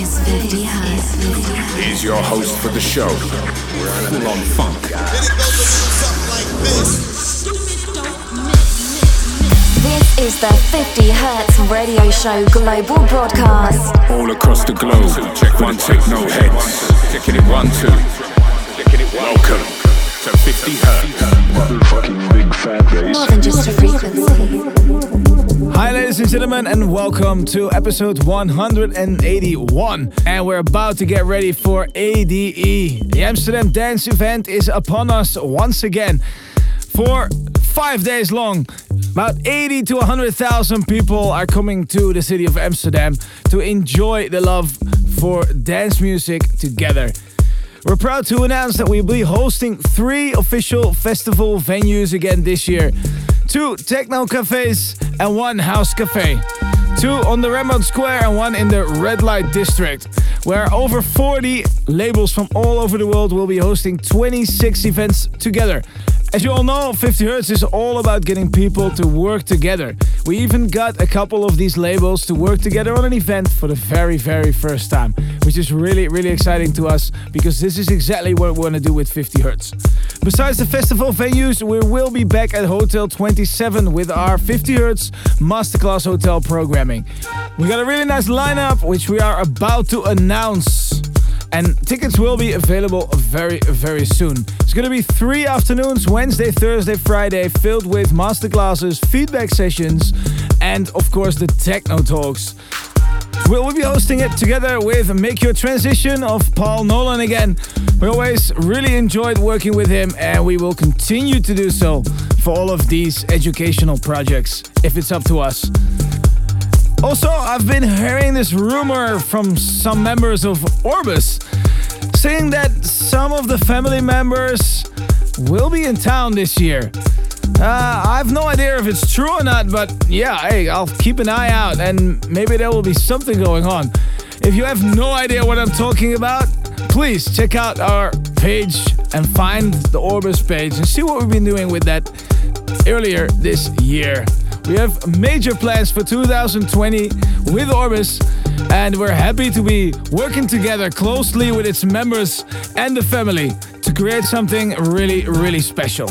is 50 Hertz. Here's your host for the show, We're Full on Funk. This is the 50 Hertz radio show global broadcast. All across the globe. Check one, take no heads. Checking it one, two. Checking it welcome to 50 Hertz. More than just a frequency. Hi, ladies and gentlemen, and welcome to episode 181. And we're about to get ready for ADE. The Amsterdam Dance event is upon us once again for five days long. About 80 to 100,000 people are coming to the city of Amsterdam to enjoy the love for dance music together. We're proud to announce that we'll be hosting three official festival venues again this year two techno cafes and one house cafe. Two on the Rembrandt Square and one in the Red Light District, where over 40 labels from all over the world will be hosting 26 events together. As you all know, 50 Hertz is all about getting people to work together. We even got a couple of these labels to work together on an event for the very, very first time, which is really, really exciting to us because this is exactly what we want to do with 50 Hertz. Besides the festival venues, we will be back at Hotel 27 with our 50 Hertz Masterclass Hotel programming. We got a really nice lineup, which we are about to announce and tickets will be available very, very soon. It's gonna be three afternoons Wednesday, Thursday, Friday filled with masterclasses, feedback sessions, and of course the techno talks. We'll be hosting it together with Make Your Transition of Paul Nolan again. We always really enjoyed working with him, and we will continue to do so for all of these educational projects if it's up to us. Also, I've been hearing this rumor from some members of Orbis saying that some of the family members will be in town this year. Uh, I have no idea if it's true or not, but yeah, hey, I'll keep an eye out and maybe there will be something going on. If you have no idea what I'm talking about, please check out our page and find the Orbis page and see what we've been doing with that earlier this year. We have major plans for 2020 with Orbis, and we're happy to be working together closely with its members and the family to create something really, really special.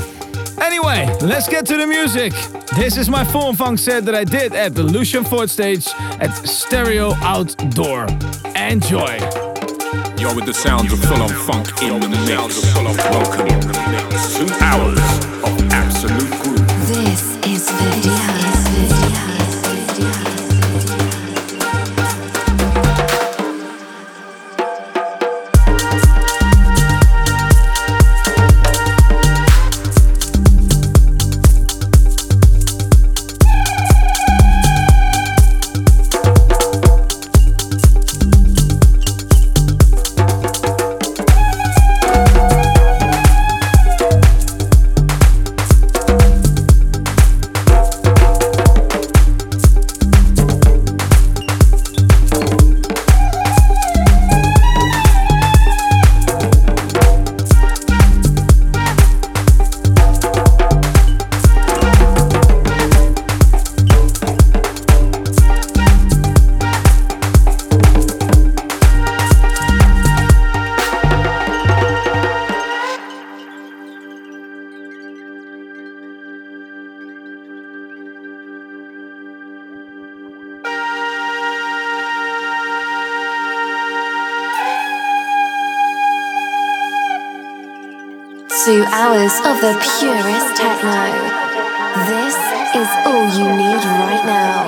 Anyway, let's get to the music. This is my full funk set that I did at the Lucian Ford stage at Stereo Outdoor. Enjoy. You're with the sounds of Full on Funk in the mix. Welcome to two hours of absolute groove. This is 50 Hours of the purest techno. This is all you need right now.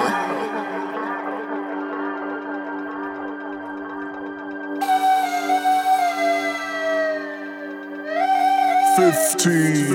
Fifteen.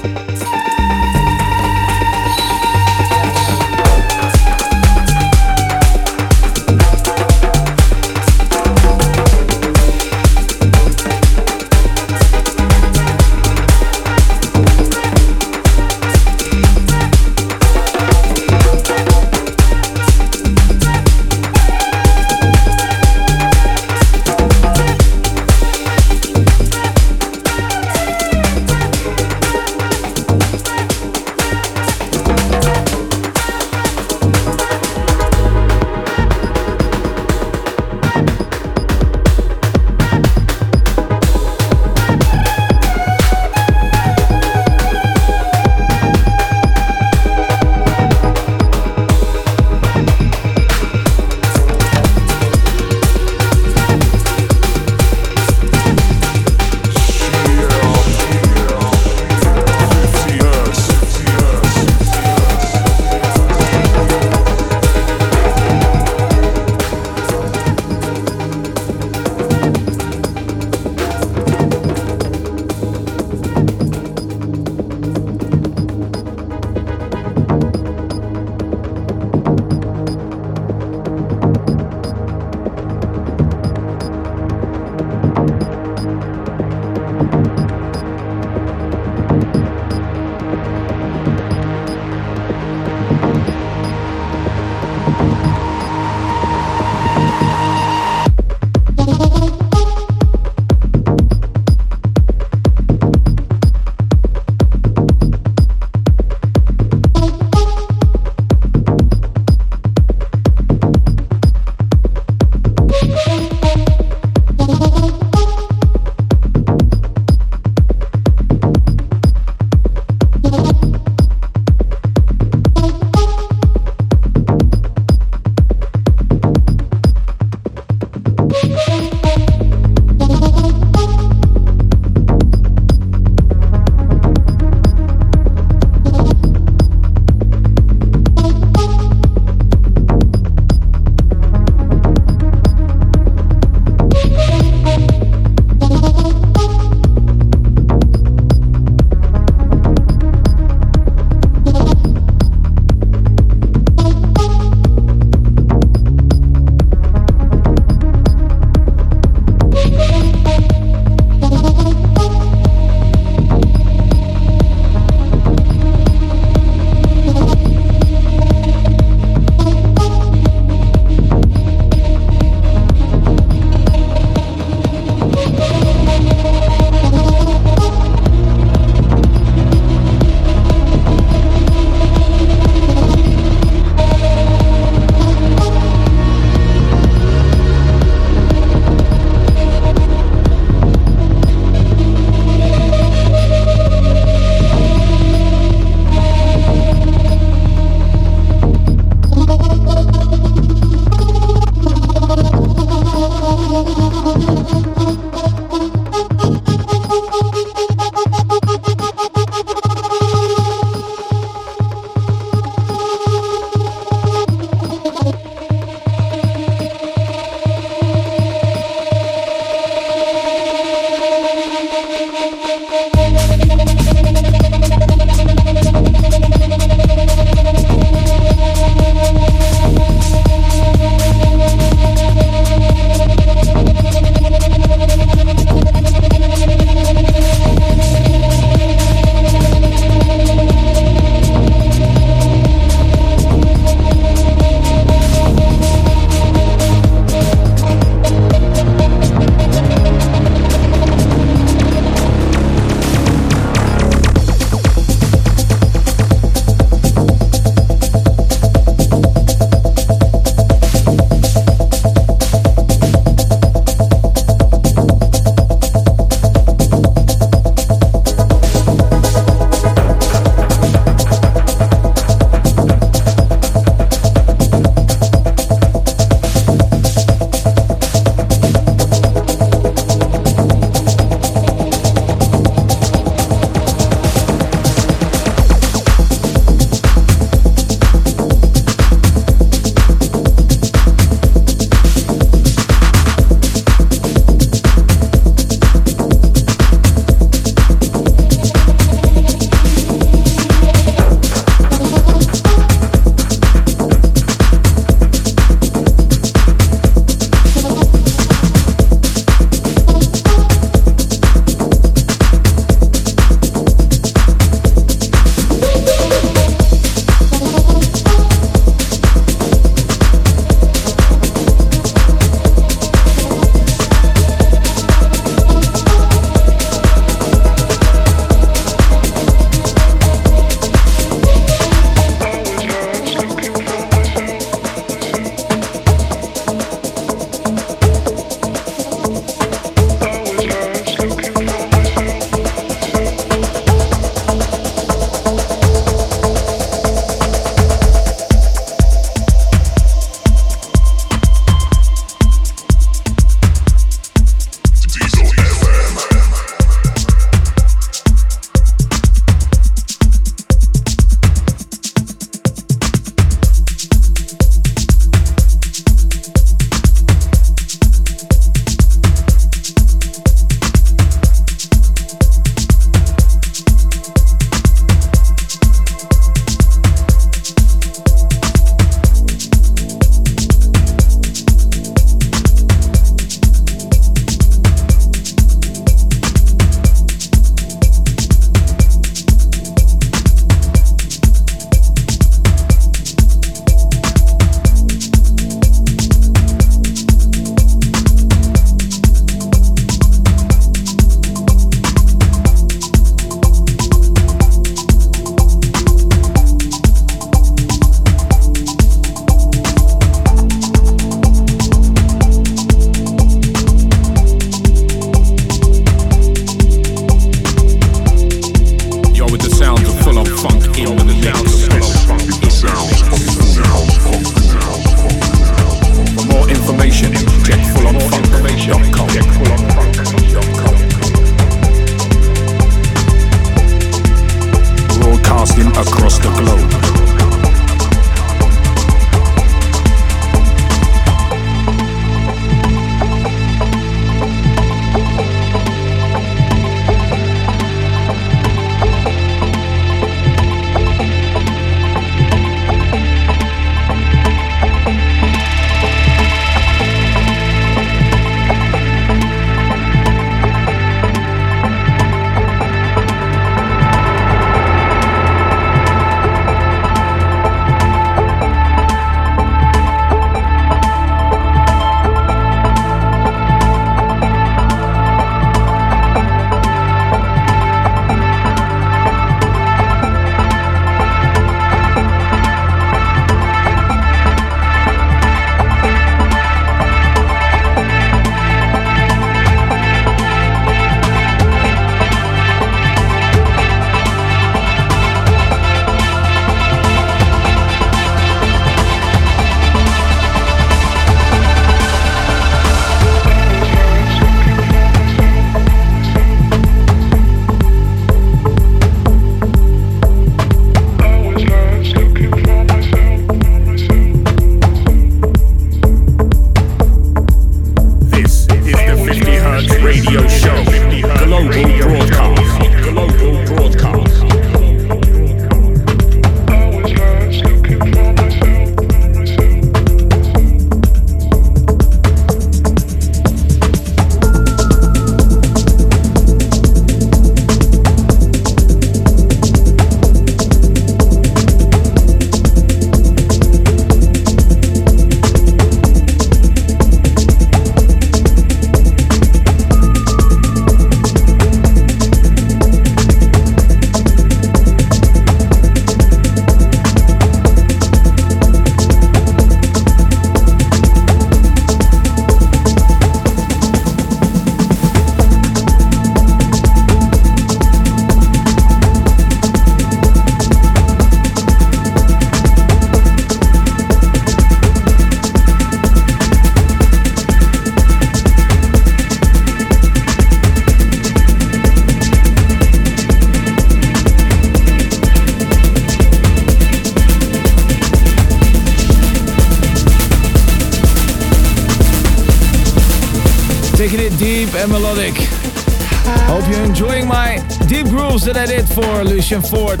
Ford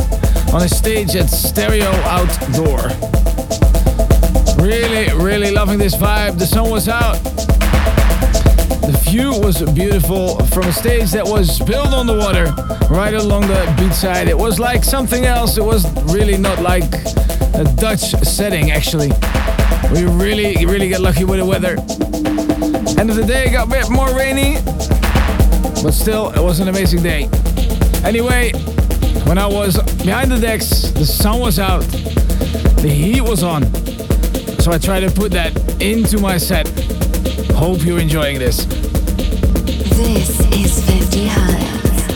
on a stage at Stereo Outdoor. Really, really loving this vibe. The sun was out. The view was beautiful from a stage that was built on the water right along the beachside. It was like something else. It was really not like a Dutch setting, actually. We really, really got lucky with the weather. End of the day got a bit more rainy, but still, it was an amazing day. Anyway, when I was behind the decks, the sun was out, the heat was on. So I tried to put that into my set. Hope you're enjoying this. This is 50 Hertz.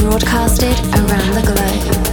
Broadcasted around the globe.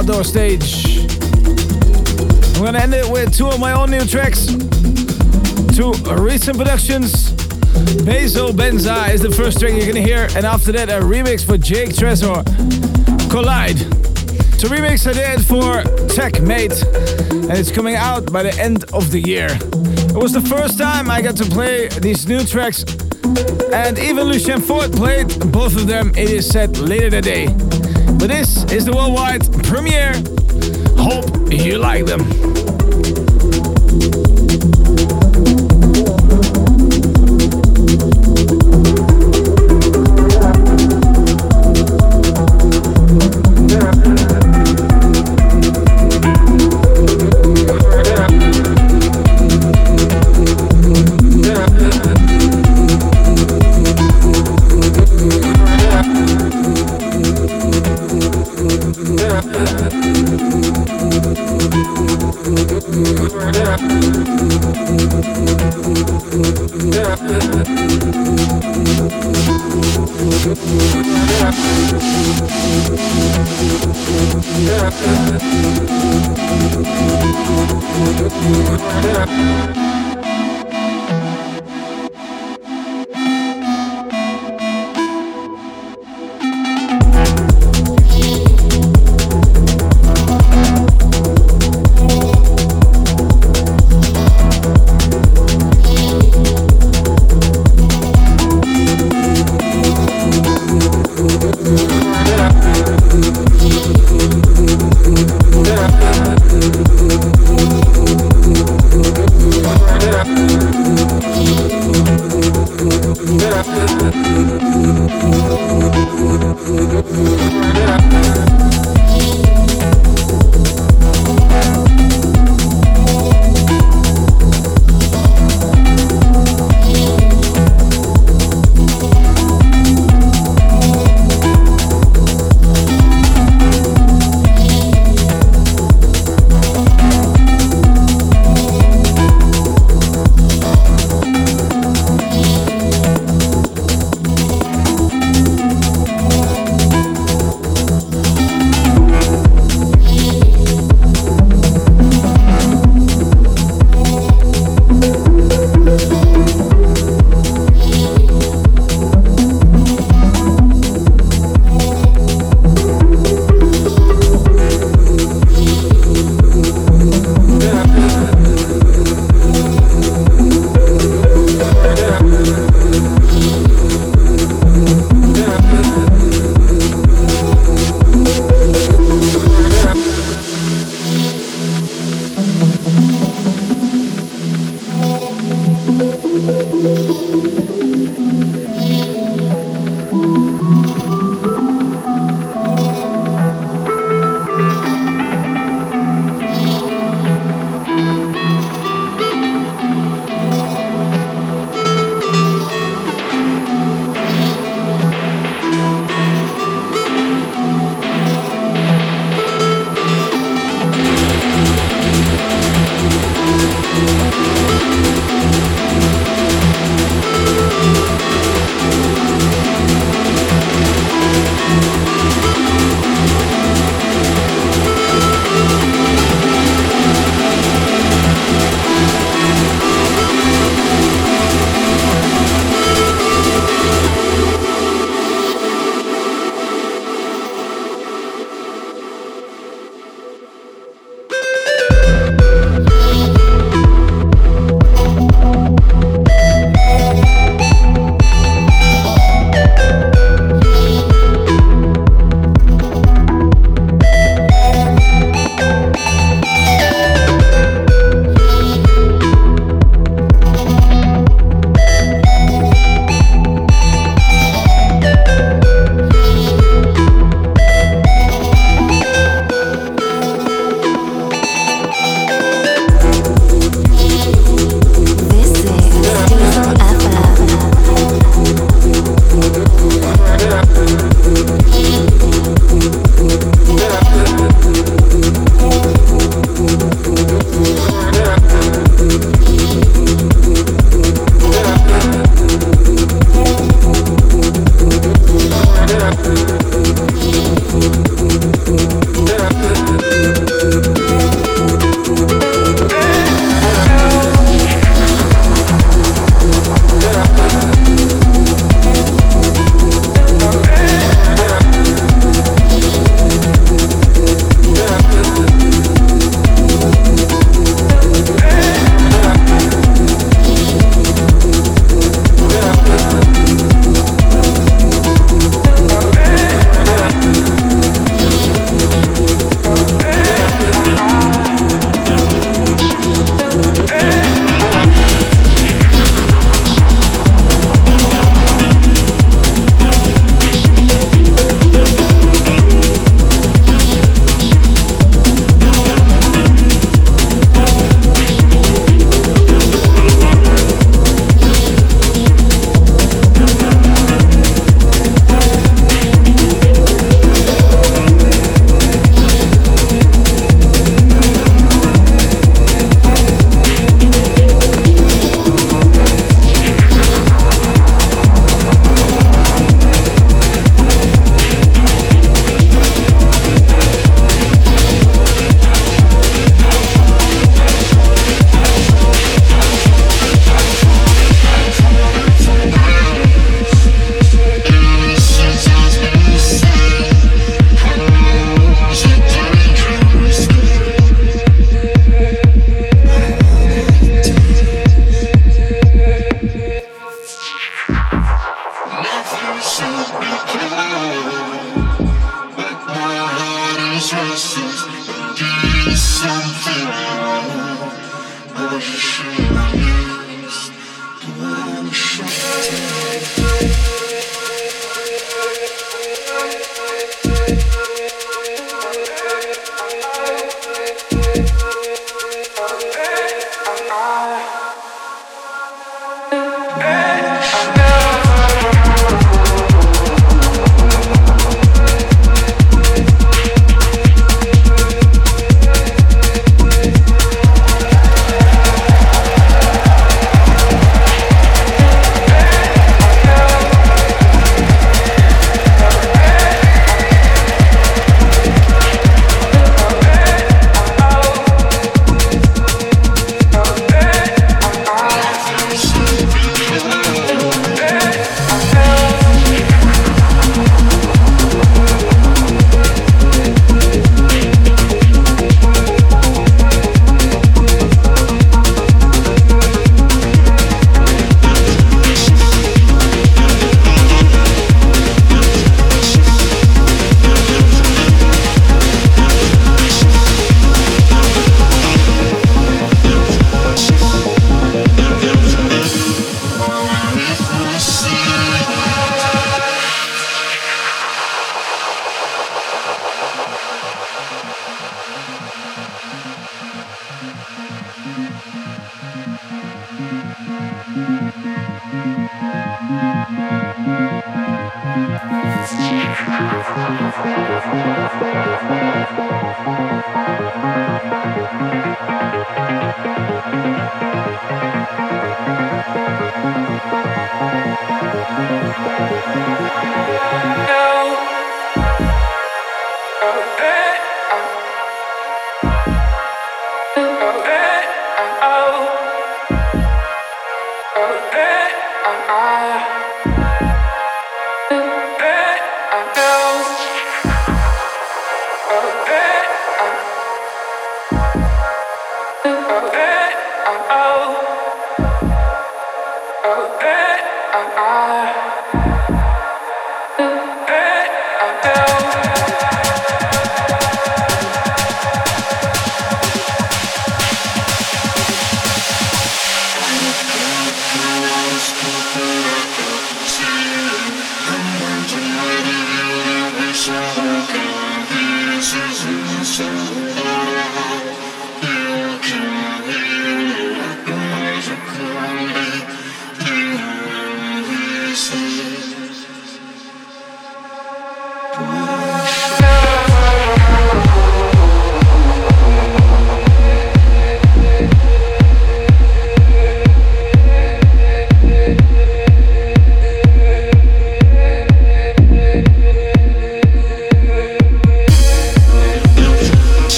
Outdoor Stage. I'm gonna end it with two of my own new tracks. Two recent productions. Basil Benza is the first track you're gonna hear, and after that, a remix for Jake Tresor, Collide. A remix I did for Techmate, and it's coming out by the end of the year. It was the first time I got to play these new tracks, and even Lucien Foort played both of them in his set later that day. But this is the worldwide premiere. Hope you like them.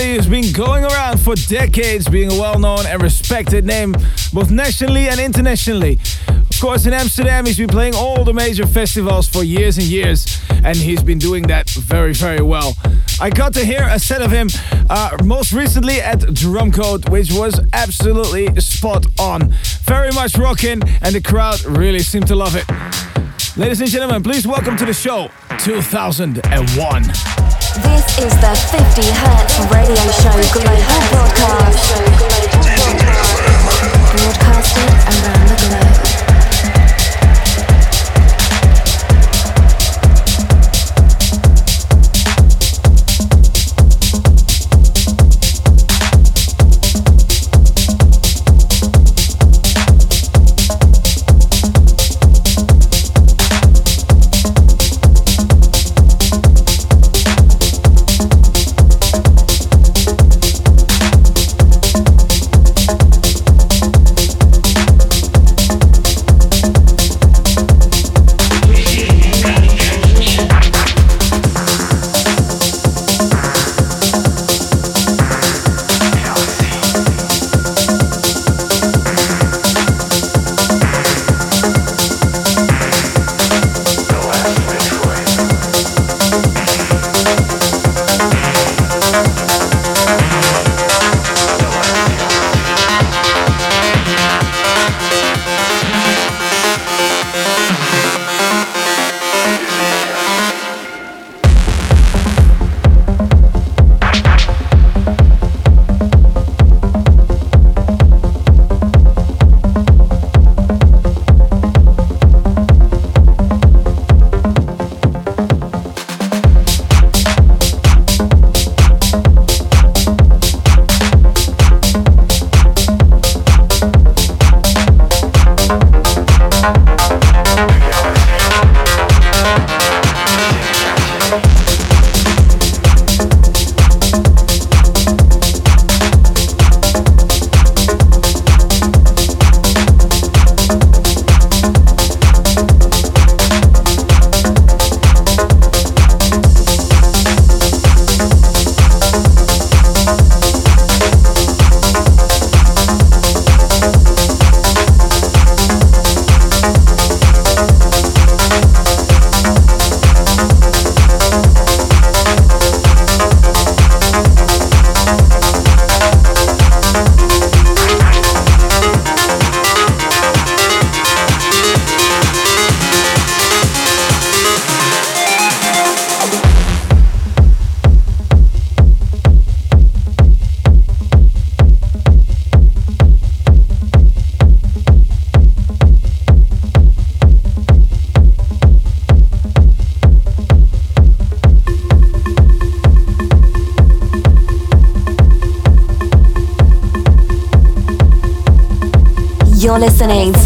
Somebody who's been going around for decades, being a well known and respected name, both nationally and internationally. Of course, in Amsterdam, he's been playing all the major festivals for years and years, and he's been doing that very, very well. I got to hear a set of him uh, most recently at Drumcode, which was absolutely spot on. Very much rocking, and the crowd really seemed to love it. Ladies and gentlemen, please welcome to the show 2000 and One. Broadcasting around the globe. listening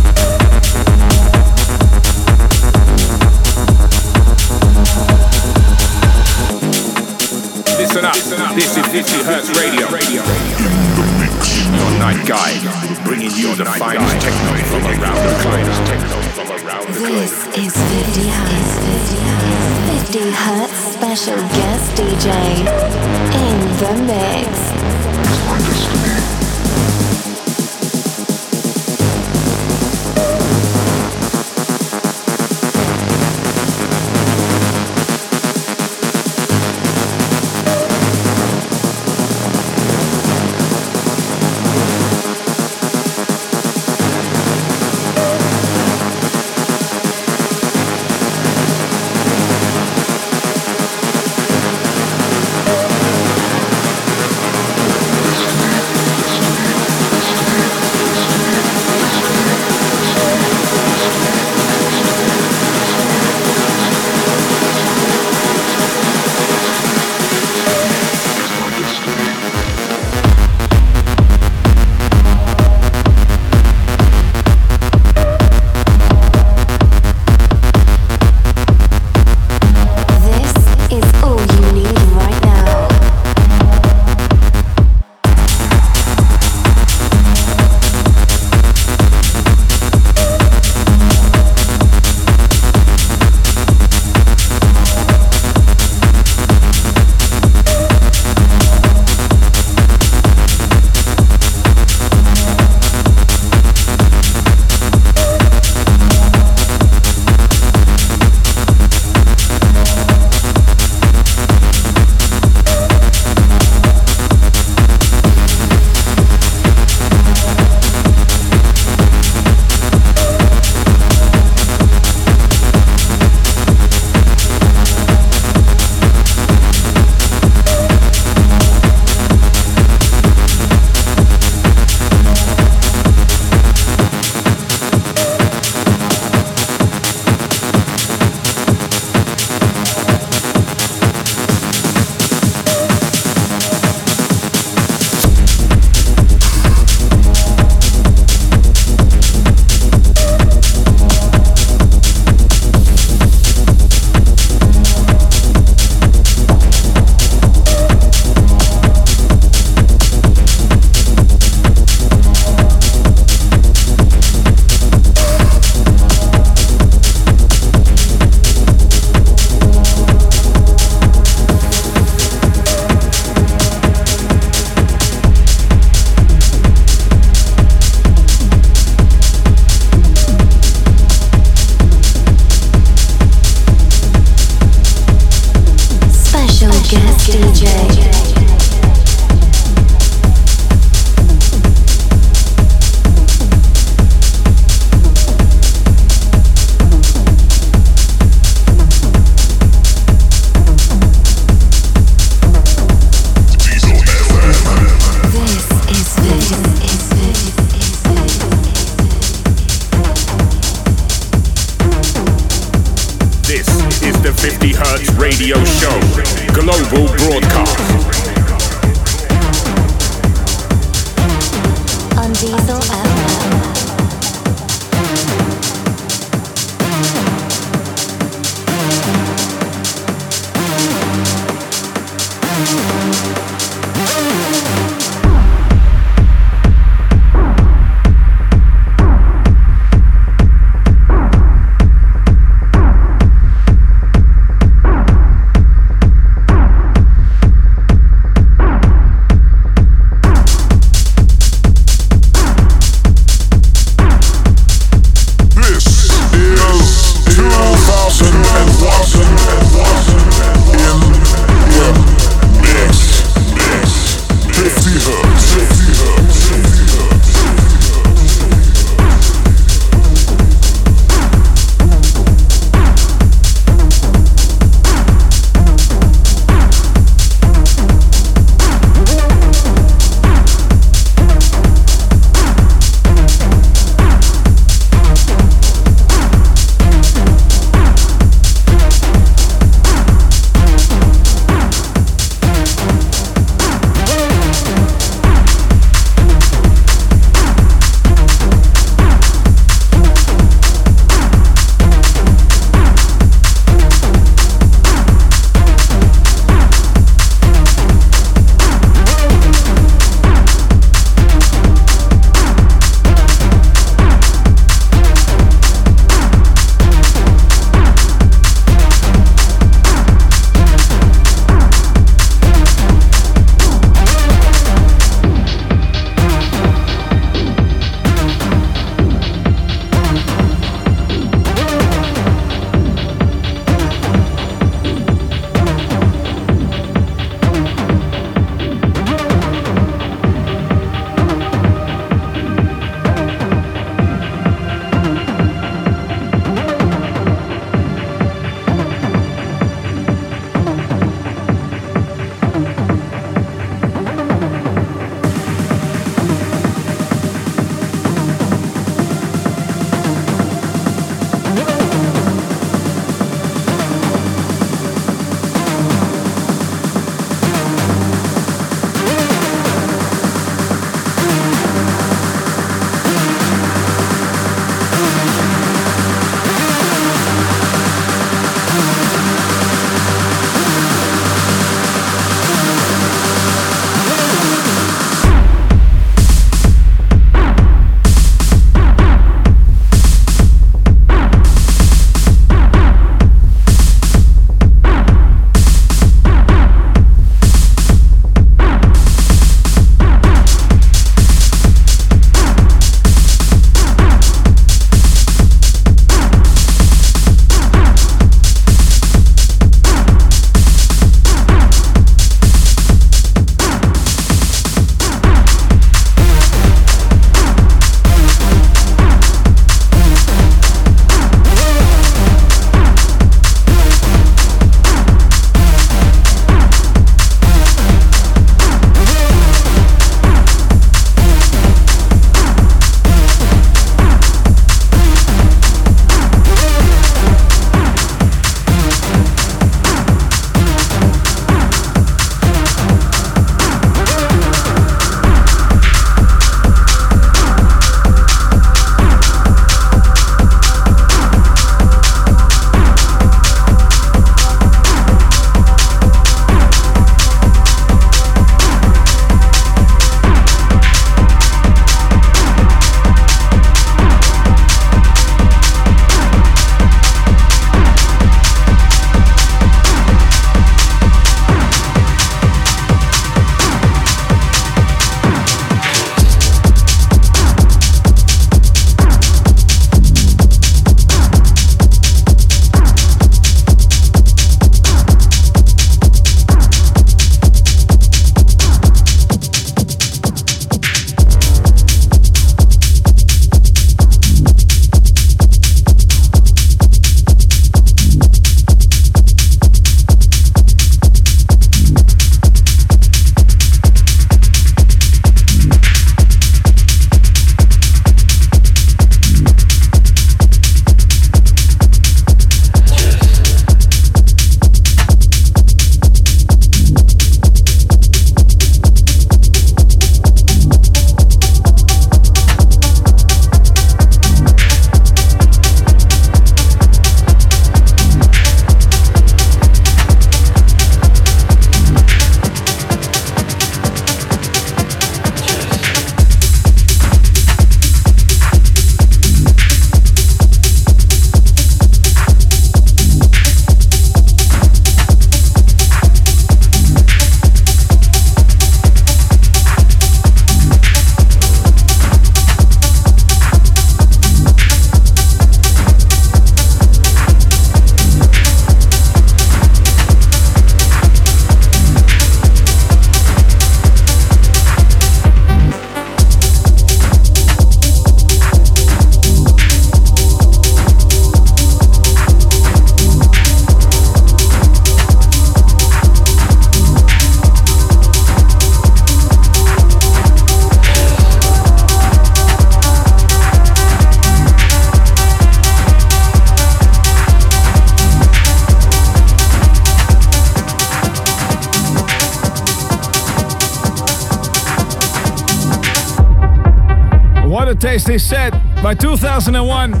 tasty set by 2000 and One.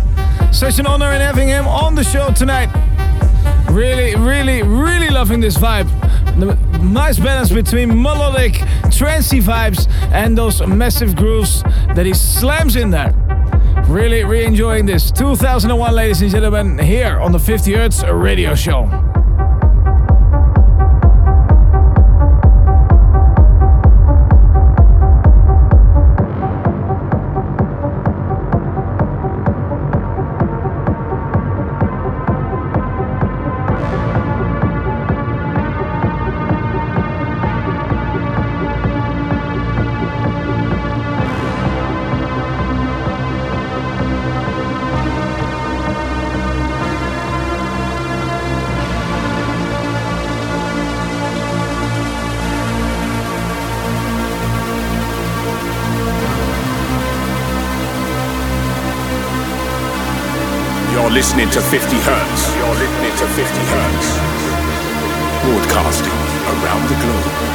Such an honor in having him on the show tonight. Really, really, really loving this vibe. The nice balance between melodic, trancy vibes and those massive grooves that he slams in there. Really, really enjoying this. 2000 and One, ladies and gentlemen, here on the 50 Hertz radio show. Listening to 50 Hertz. You're listening to 50 Hertz. Broadcasting around the globe.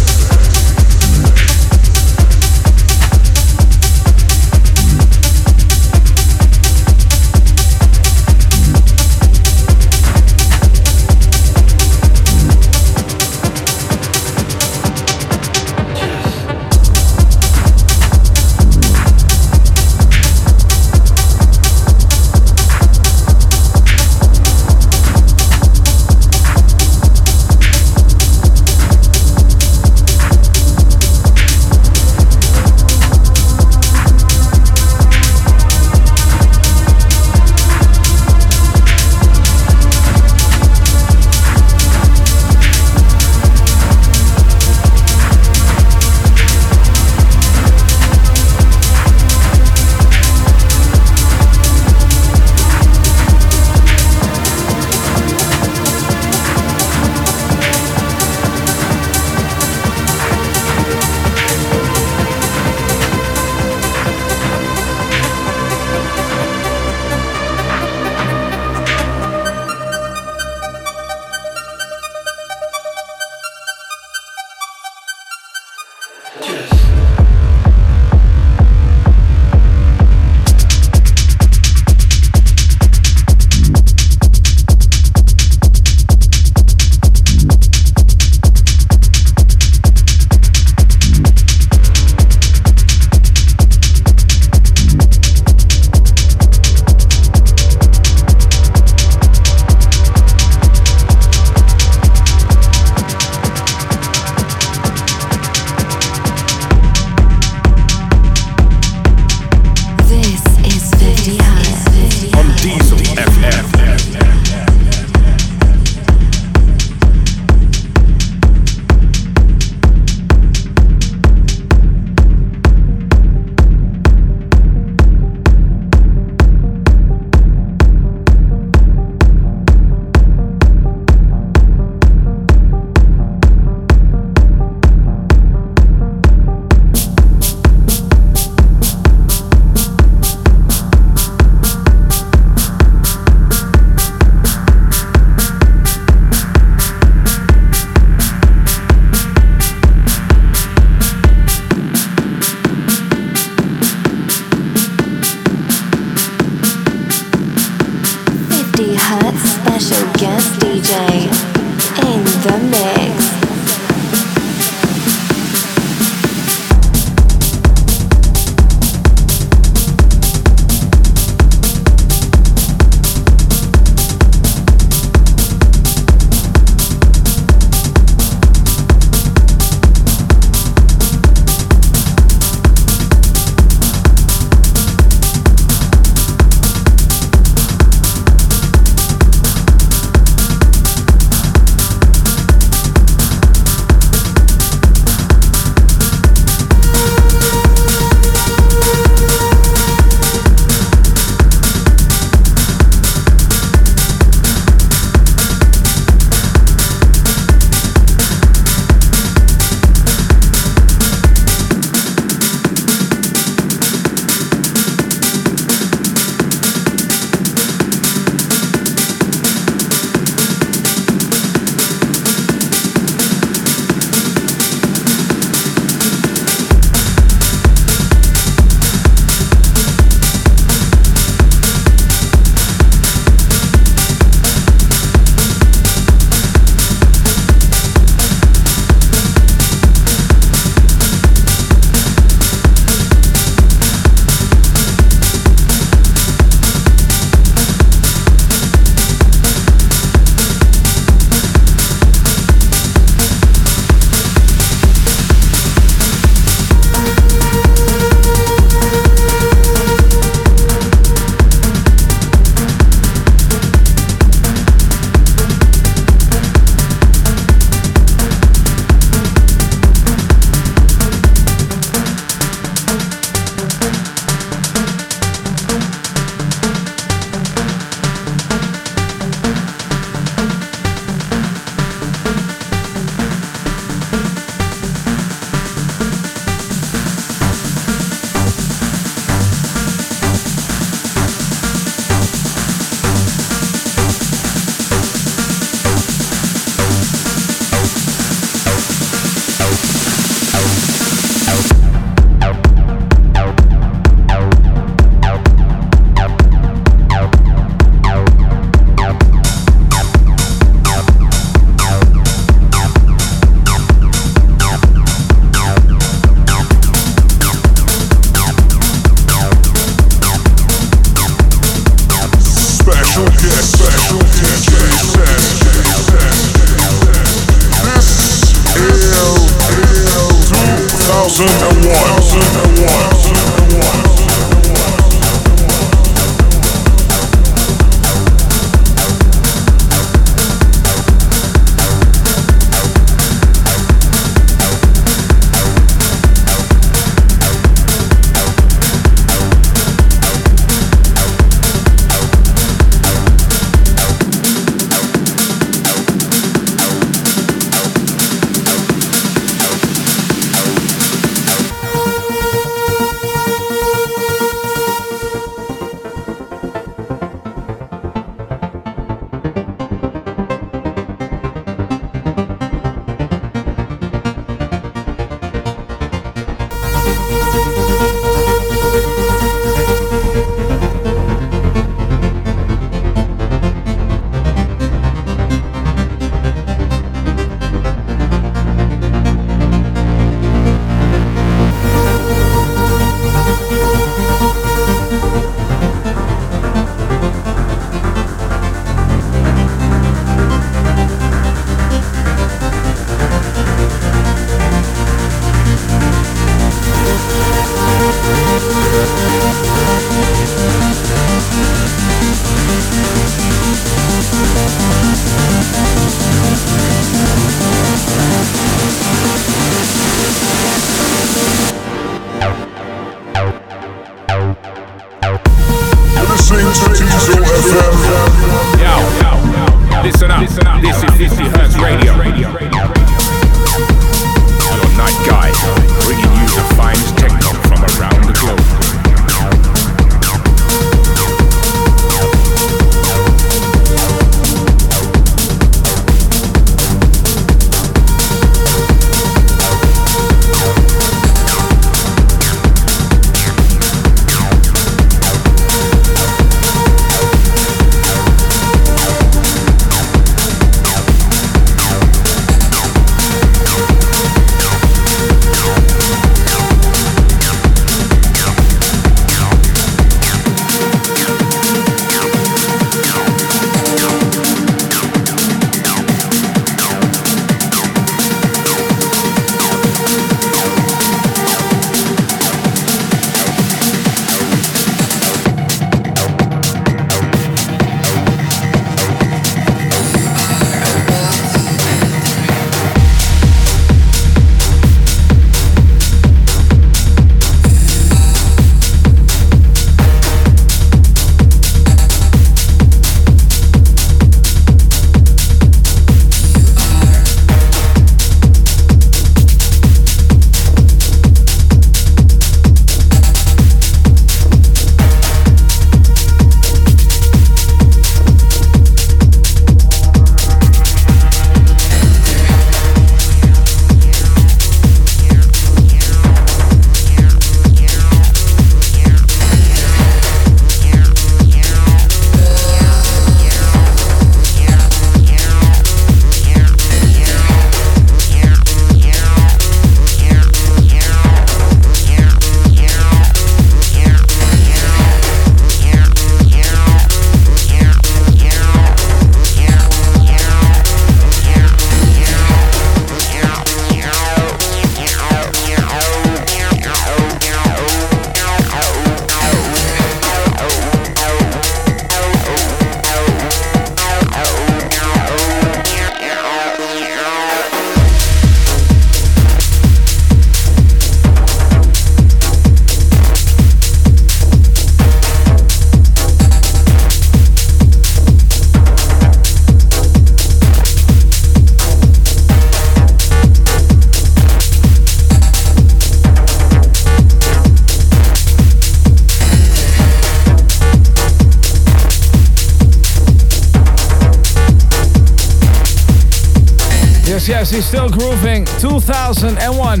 Grooving 2000 and One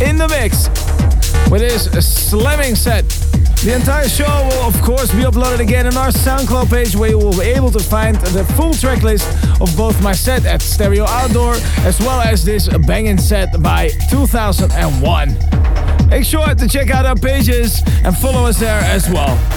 in the mix with his slamming set. The entire show will, of course, be uploaded again on our SoundCloud page where you will be able to find the full track list of both my set at Stereo Outdoor as well as this banging set by 2000 and One. Make sure to check out our pages and follow us there as well.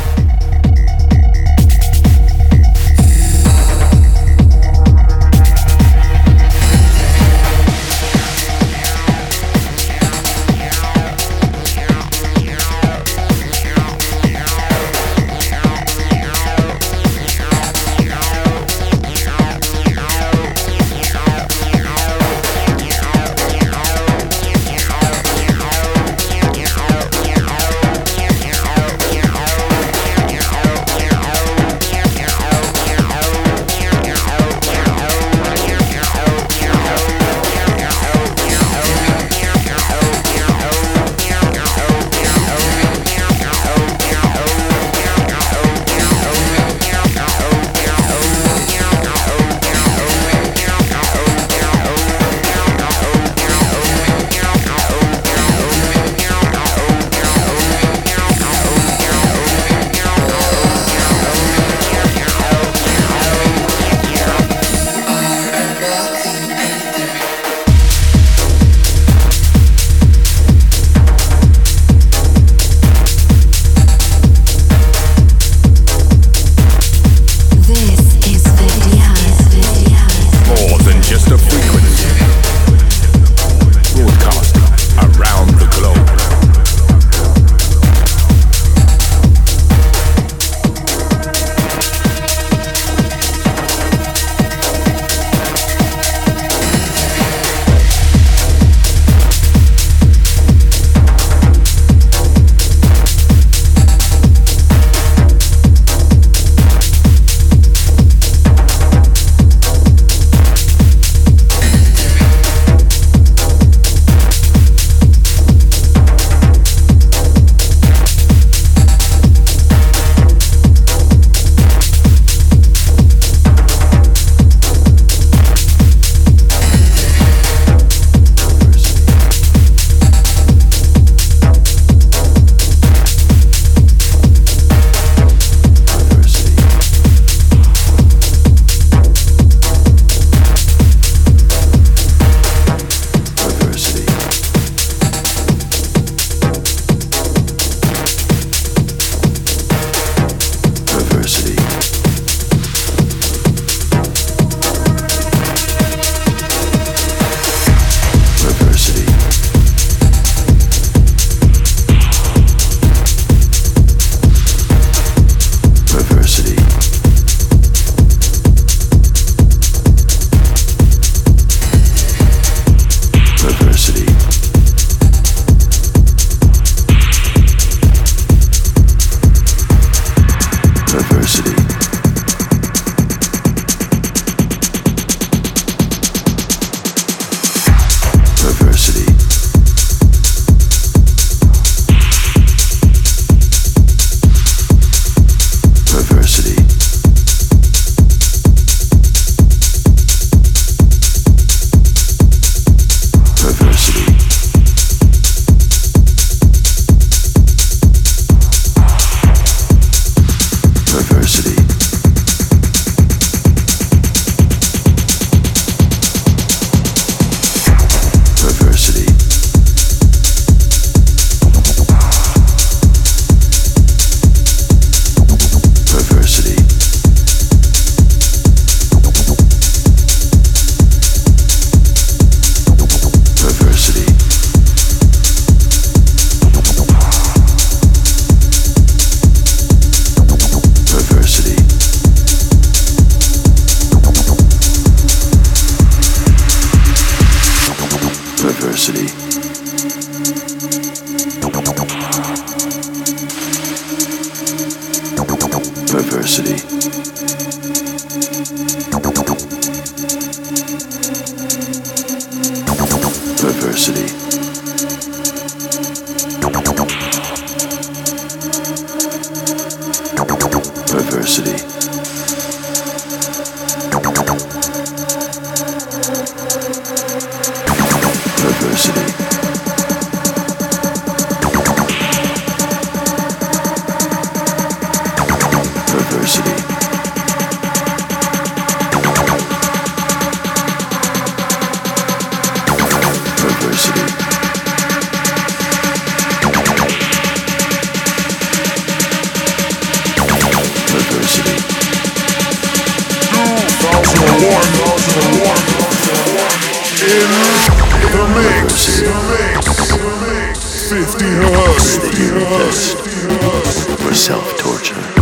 Self torture.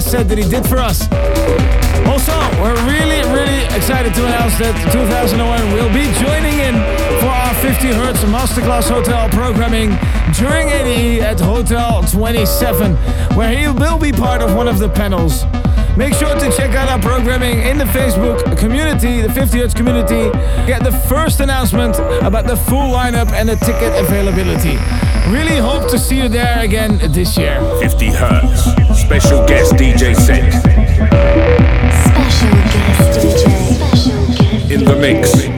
Set that he did for us. Also, we're really, really excited to announce that 2000 and One will be joining in for our 50 Hertz Masterclass Hotel programming during ADE at Hotel 27, where he will be part of one of the panels. Make sure to check out our programming in the Facebook community, the 50 Hertz community. Get the first announcement about the full lineup and the ticket availability. Really hope to see you there again this year. 50 Hertz. Special guest DJ set. Special guest DJ. Special guest. In the mix.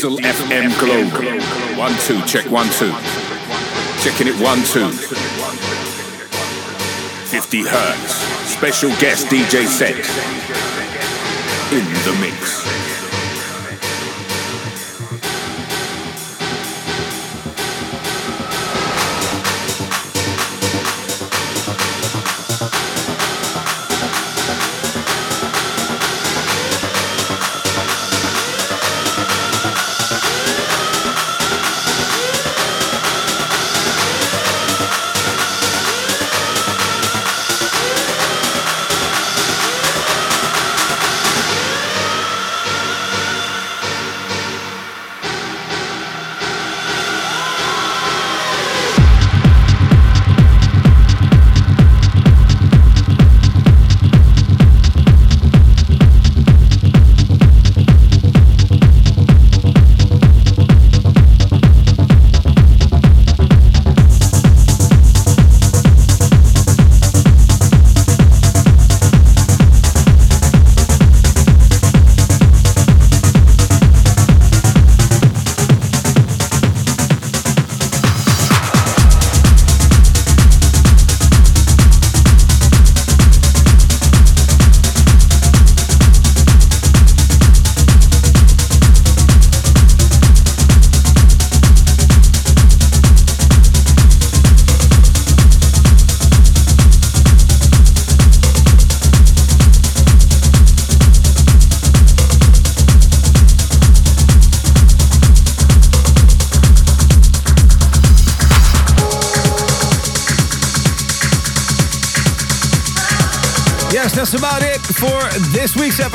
Diesel FM Global. One, two, check one, two. Checking it one, two. 50 hertz. Special guest DJ set. In the mix.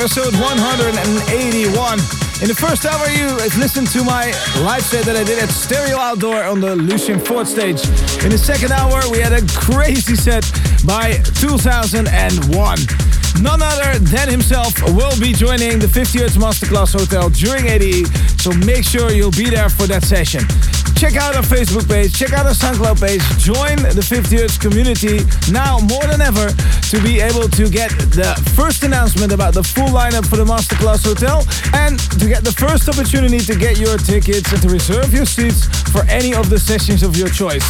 Episode 181. In the first hour, you listened to my live set that I did at Stereo Outdoor on the Lucien Foort stage. In the second hour, we had a crazy set by 2000 and One. None other than himself will be joining the 50 Hertz Masterclass Hotel during ADE, so make sure you'll be there for that session. Check out our Facebook page, check out our SoundCloud page, join the 50 Hertz community now more than ever to be able to get the first announcement about the full lineup for the Masterclass Hotel and to get the first opportunity to get your tickets and to reserve your seats for any of the sessions of your choice.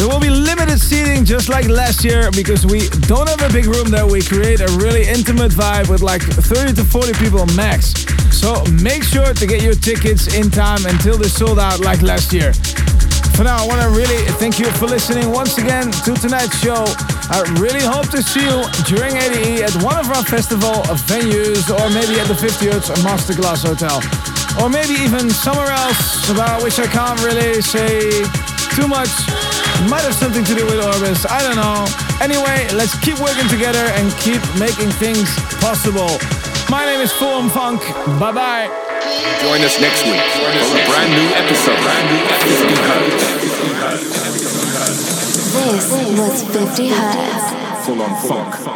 There will be limited seating just like last year because we don't have a big room there. We create a really intimate vibe with like 30 to 40 people max. So make sure to get your tickets in time until they're sold out like last year. For now, I want to really thank you for listening once again to tonight's show. I really hope to see you during ADE at one of our festival venues or maybe at the 50 Hertz Masterclass Hotel. Or maybe even somewhere else about which I can't really say too much. Might have something to do with Orbis. I don't know. Anyway, let's keep working together and keep making things possible. My name is Fulham Funk. Bye bye. Join us next week for a brand new episode. Brand new episode. This was 50 Hertz. FullOnFunk.com.